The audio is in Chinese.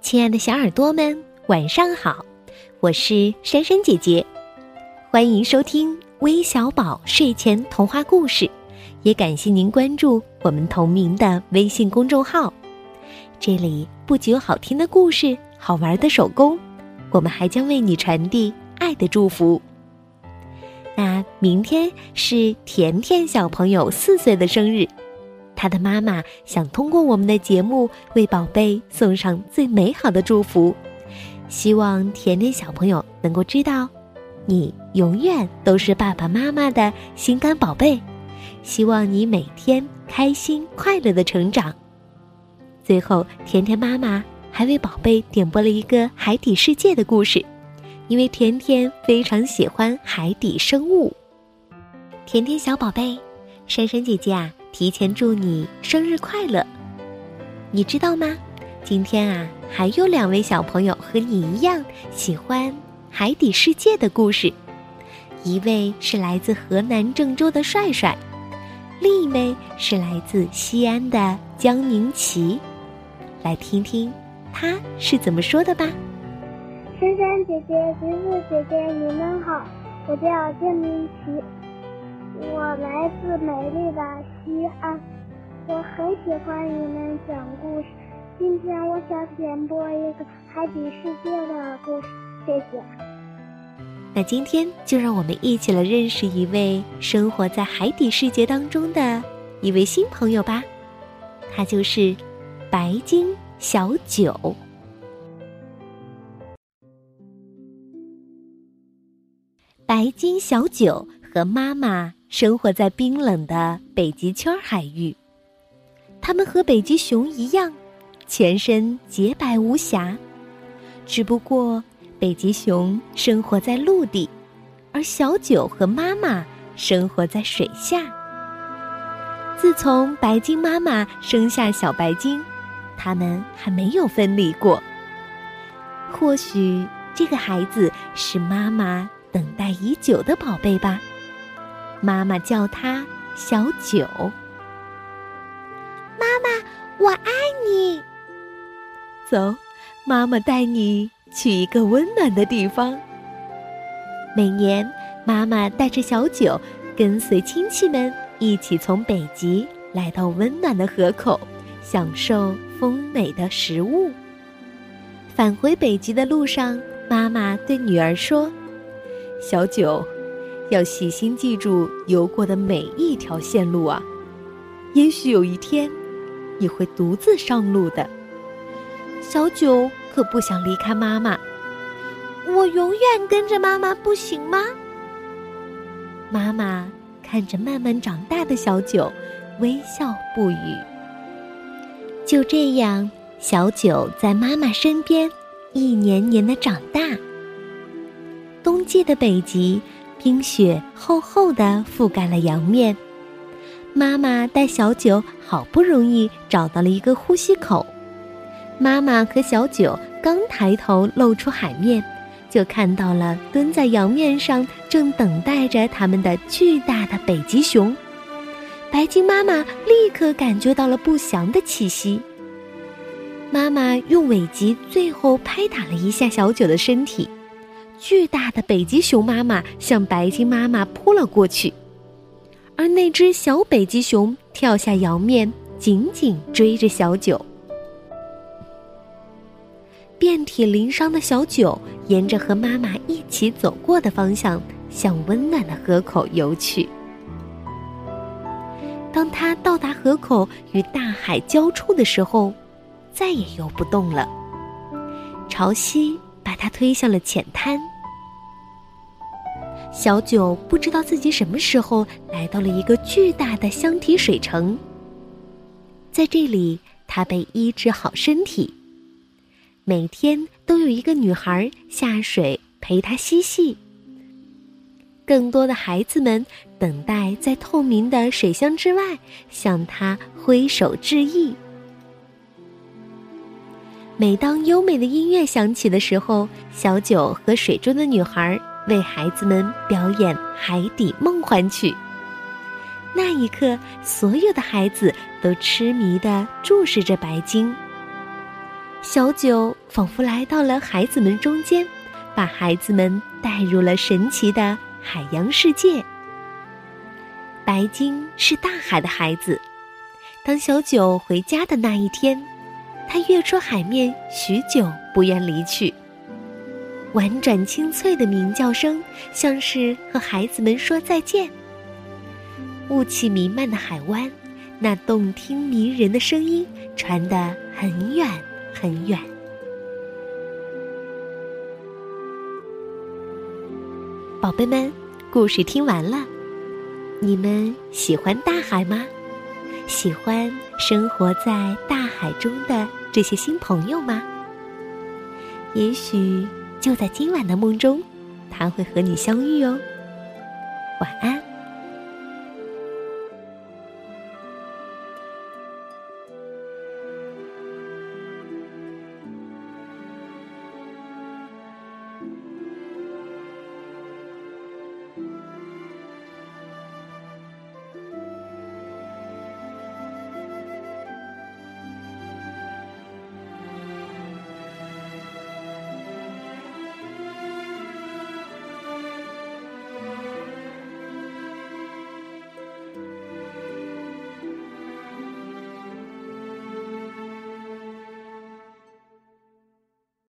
亲爱的小耳朵们，晚上好！我是珊珊姐姐，欢迎收听微小宝睡前童话故事，也感谢您关注我们同名的微信公众号。这里不仅有好听的故事、好玩的手工，我们还将为你传递爱的祝福。那明天是甜甜小朋友四岁的生日。他的妈妈想通过我们的节目为宝贝送上最美好的祝福，希望甜甜小朋友能够知道，你永远都是爸爸妈妈的心肝宝贝，希望你每天开心快乐的成长。最后，甜甜妈妈还为宝贝点播了一个海底世界的故事，因为甜甜非常喜欢海底生物。甜甜小宝贝，珊珊姐姐啊。提前祝你生日快乐！你知道吗？今天啊，还有两位小朋友和你一样喜欢海底世界的故事。一位是来自河南郑州的帅帅，另一位是来自西安的江宁琪。来听听他是怎么说的吧。珊珊姐姐、橘子姐姐，你们好，我叫江宁琪。我来自美丽的西安，我很喜欢你们讲故事。今天我想点播一个海底世界的故事，谢谢。那今天就让我们一起来认识一位生活在海底世界当中的一位新朋友吧，他就是白鲸小九。白鲸小九和妈妈。生活在冰冷的北极圈海域，它们和北极熊一样，全身洁白无瑕。只不过，北极熊生活在陆地，而小九和妈妈生活在水下。自从白鲸妈妈生下小白鲸，它们还没有分离过。或许，这个孩子是妈妈等待已久的宝贝吧。妈妈叫他小九。妈妈，我爱你。走，妈妈带你去一个温暖的地方。每年，妈妈带着小九，跟随亲戚们一起从北极来到温暖的河口，享受丰美的食物。返回北极的路上，妈妈对女儿说：“小九。”要细心记住游过的每一条线路啊！也许有一天，你会独自上路的。小九可不想离开妈妈，我永远跟着妈妈，不行吗？妈妈看着慢慢长大的小九，微笑不语。就这样，小九在妈妈身边，一年年的长大。冬季的北极。冰雪厚厚的覆盖了洋面，妈妈带小九好不容易找到了一个呼吸口。妈妈和小九刚抬头露出海面，就看到了蹲在洋面上正等待着他们的巨大的北极熊。白鲸妈妈立刻感觉到了不祥的气息。妈妈用尾鳍最后拍打了一下小九的身体。巨大的北极熊妈妈向白鲸妈妈扑了过去，而那只小北极熊跳下洋面，紧紧追着小九。遍体鳞伤的小九沿着和妈妈一起走过的方向，向温暖的河口游去。当他到达河口与大海交触的时候，再也游不动了。潮汐。把他推向了浅滩。小九不知道自己什么时候来到了一个巨大的箱体水城。在这里，他被医治好身体，每天都有一个女孩下水陪他嬉戏。更多的孩子们等待在透明的水箱之外，向他挥手致意。每当优美的音乐响起的时候，小九和水中的女孩为孩子们表演海底梦幻曲。那一刻，所有的孩子都痴迷地注视着白鲸。小九仿佛来到了孩子们中间，把孩子们带入了神奇的海洋世界。白鲸是大海的孩子。当小九回家的那一天，他跃出海面许久，不愿离去。婉转清脆的鸣叫声，像是和孩子们说再见。雾气弥漫的海湾，那动听迷人的声音传得很远很远。宝贝们，故事听完了。你们喜欢大海吗？喜欢生活在大海中的这些新朋友吗？也许就在今晚的梦中，他会和你相遇哦。晚安。